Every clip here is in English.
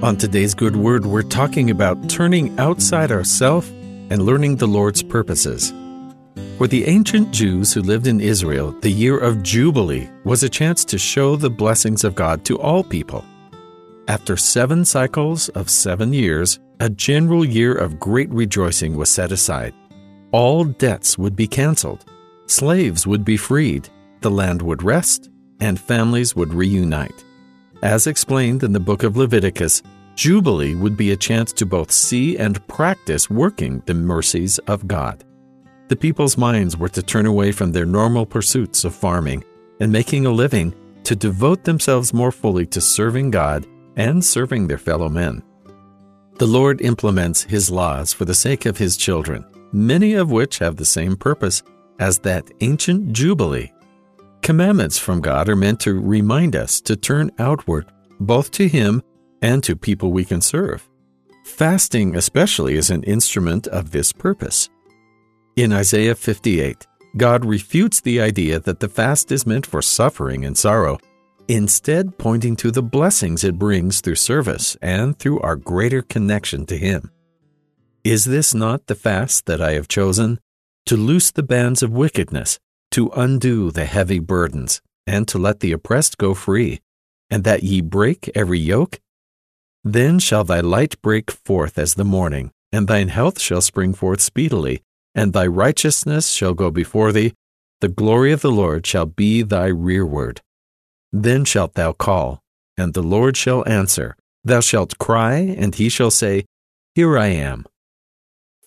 On today's Good Word, we're talking about turning outside ourself and learning the Lord's purposes. For the ancient Jews who lived in Israel, the year of Jubilee was a chance to show the blessings of God to all people. After seven cycles of seven years, a general year of great rejoicing was set aside. All debts would be canceled, slaves would be freed, the land would rest, and families would reunite. As explained in the book of Leviticus, Jubilee would be a chance to both see and practice working the mercies of God. The people's minds were to turn away from their normal pursuits of farming and making a living to devote themselves more fully to serving God and serving their fellow men. The Lord implements His laws for the sake of His children, many of which have the same purpose as that ancient Jubilee Commandments from God are meant to remind us to turn outward, both to Him and to people we can serve. Fasting, especially, is an instrument of this purpose. In Isaiah 58, God refutes the idea that the fast is meant for suffering and sorrow, instead, pointing to the blessings it brings through service and through our greater connection to Him. Is this not the fast that I have chosen? To loose the bands of wickedness to undo the heavy burdens, and to let the oppressed go free, and that ye break every yoke? Then shall thy light break forth as the morning, and thine health shall spring forth speedily, and thy righteousness shall go before thee, the glory of the Lord shall be thy rearward. Then shalt thou call, and the Lord shall answer. Thou shalt cry, and he shall say, Here I am.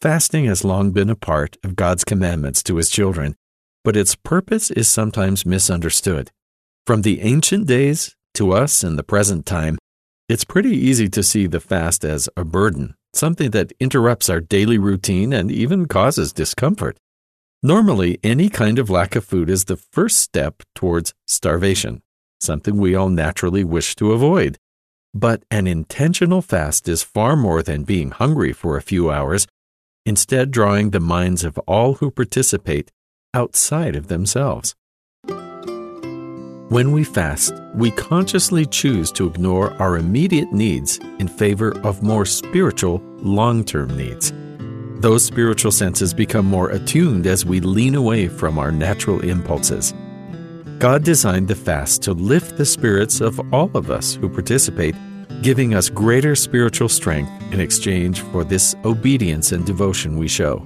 Fasting has long been a part of God's commandments to his children, but its purpose is sometimes misunderstood. From the ancient days to us in the present time, it's pretty easy to see the fast as a burden, something that interrupts our daily routine and even causes discomfort. Normally, any kind of lack of food is the first step towards starvation, something we all naturally wish to avoid. But an intentional fast is far more than being hungry for a few hours, instead, drawing the minds of all who participate outside of themselves. When we fast, we consciously choose to ignore our immediate needs in favor of more spiritual, long term needs. Those spiritual senses become more attuned as we lean away from our natural impulses. God designed the fast to lift the spirits of all of us who participate, giving us greater spiritual strength in exchange for this obedience and devotion we show.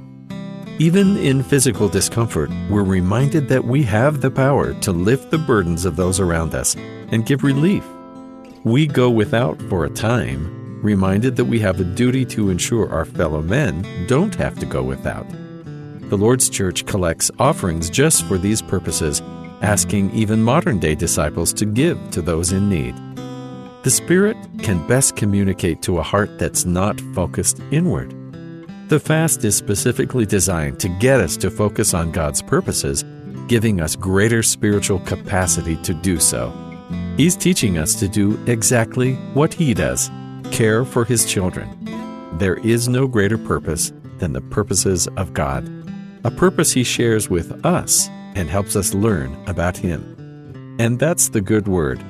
Even in physical discomfort, we're reminded that we have the power to lift the burdens of those around us and give relief. We go without for a time, reminded that we have a duty to ensure our fellow men don't have to go without. The Lord's Church collects offerings just for these purposes, asking even modern day disciples to give to those in need. The Spirit can best communicate to a heart that's not focused inward. The fast is specifically designed to get us to focus on God's purposes, giving us greater spiritual capacity to do so. He's teaching us to do exactly what He does care for His children. There is no greater purpose than the purposes of God, a purpose He shares with us and helps us learn about Him. And that's the good word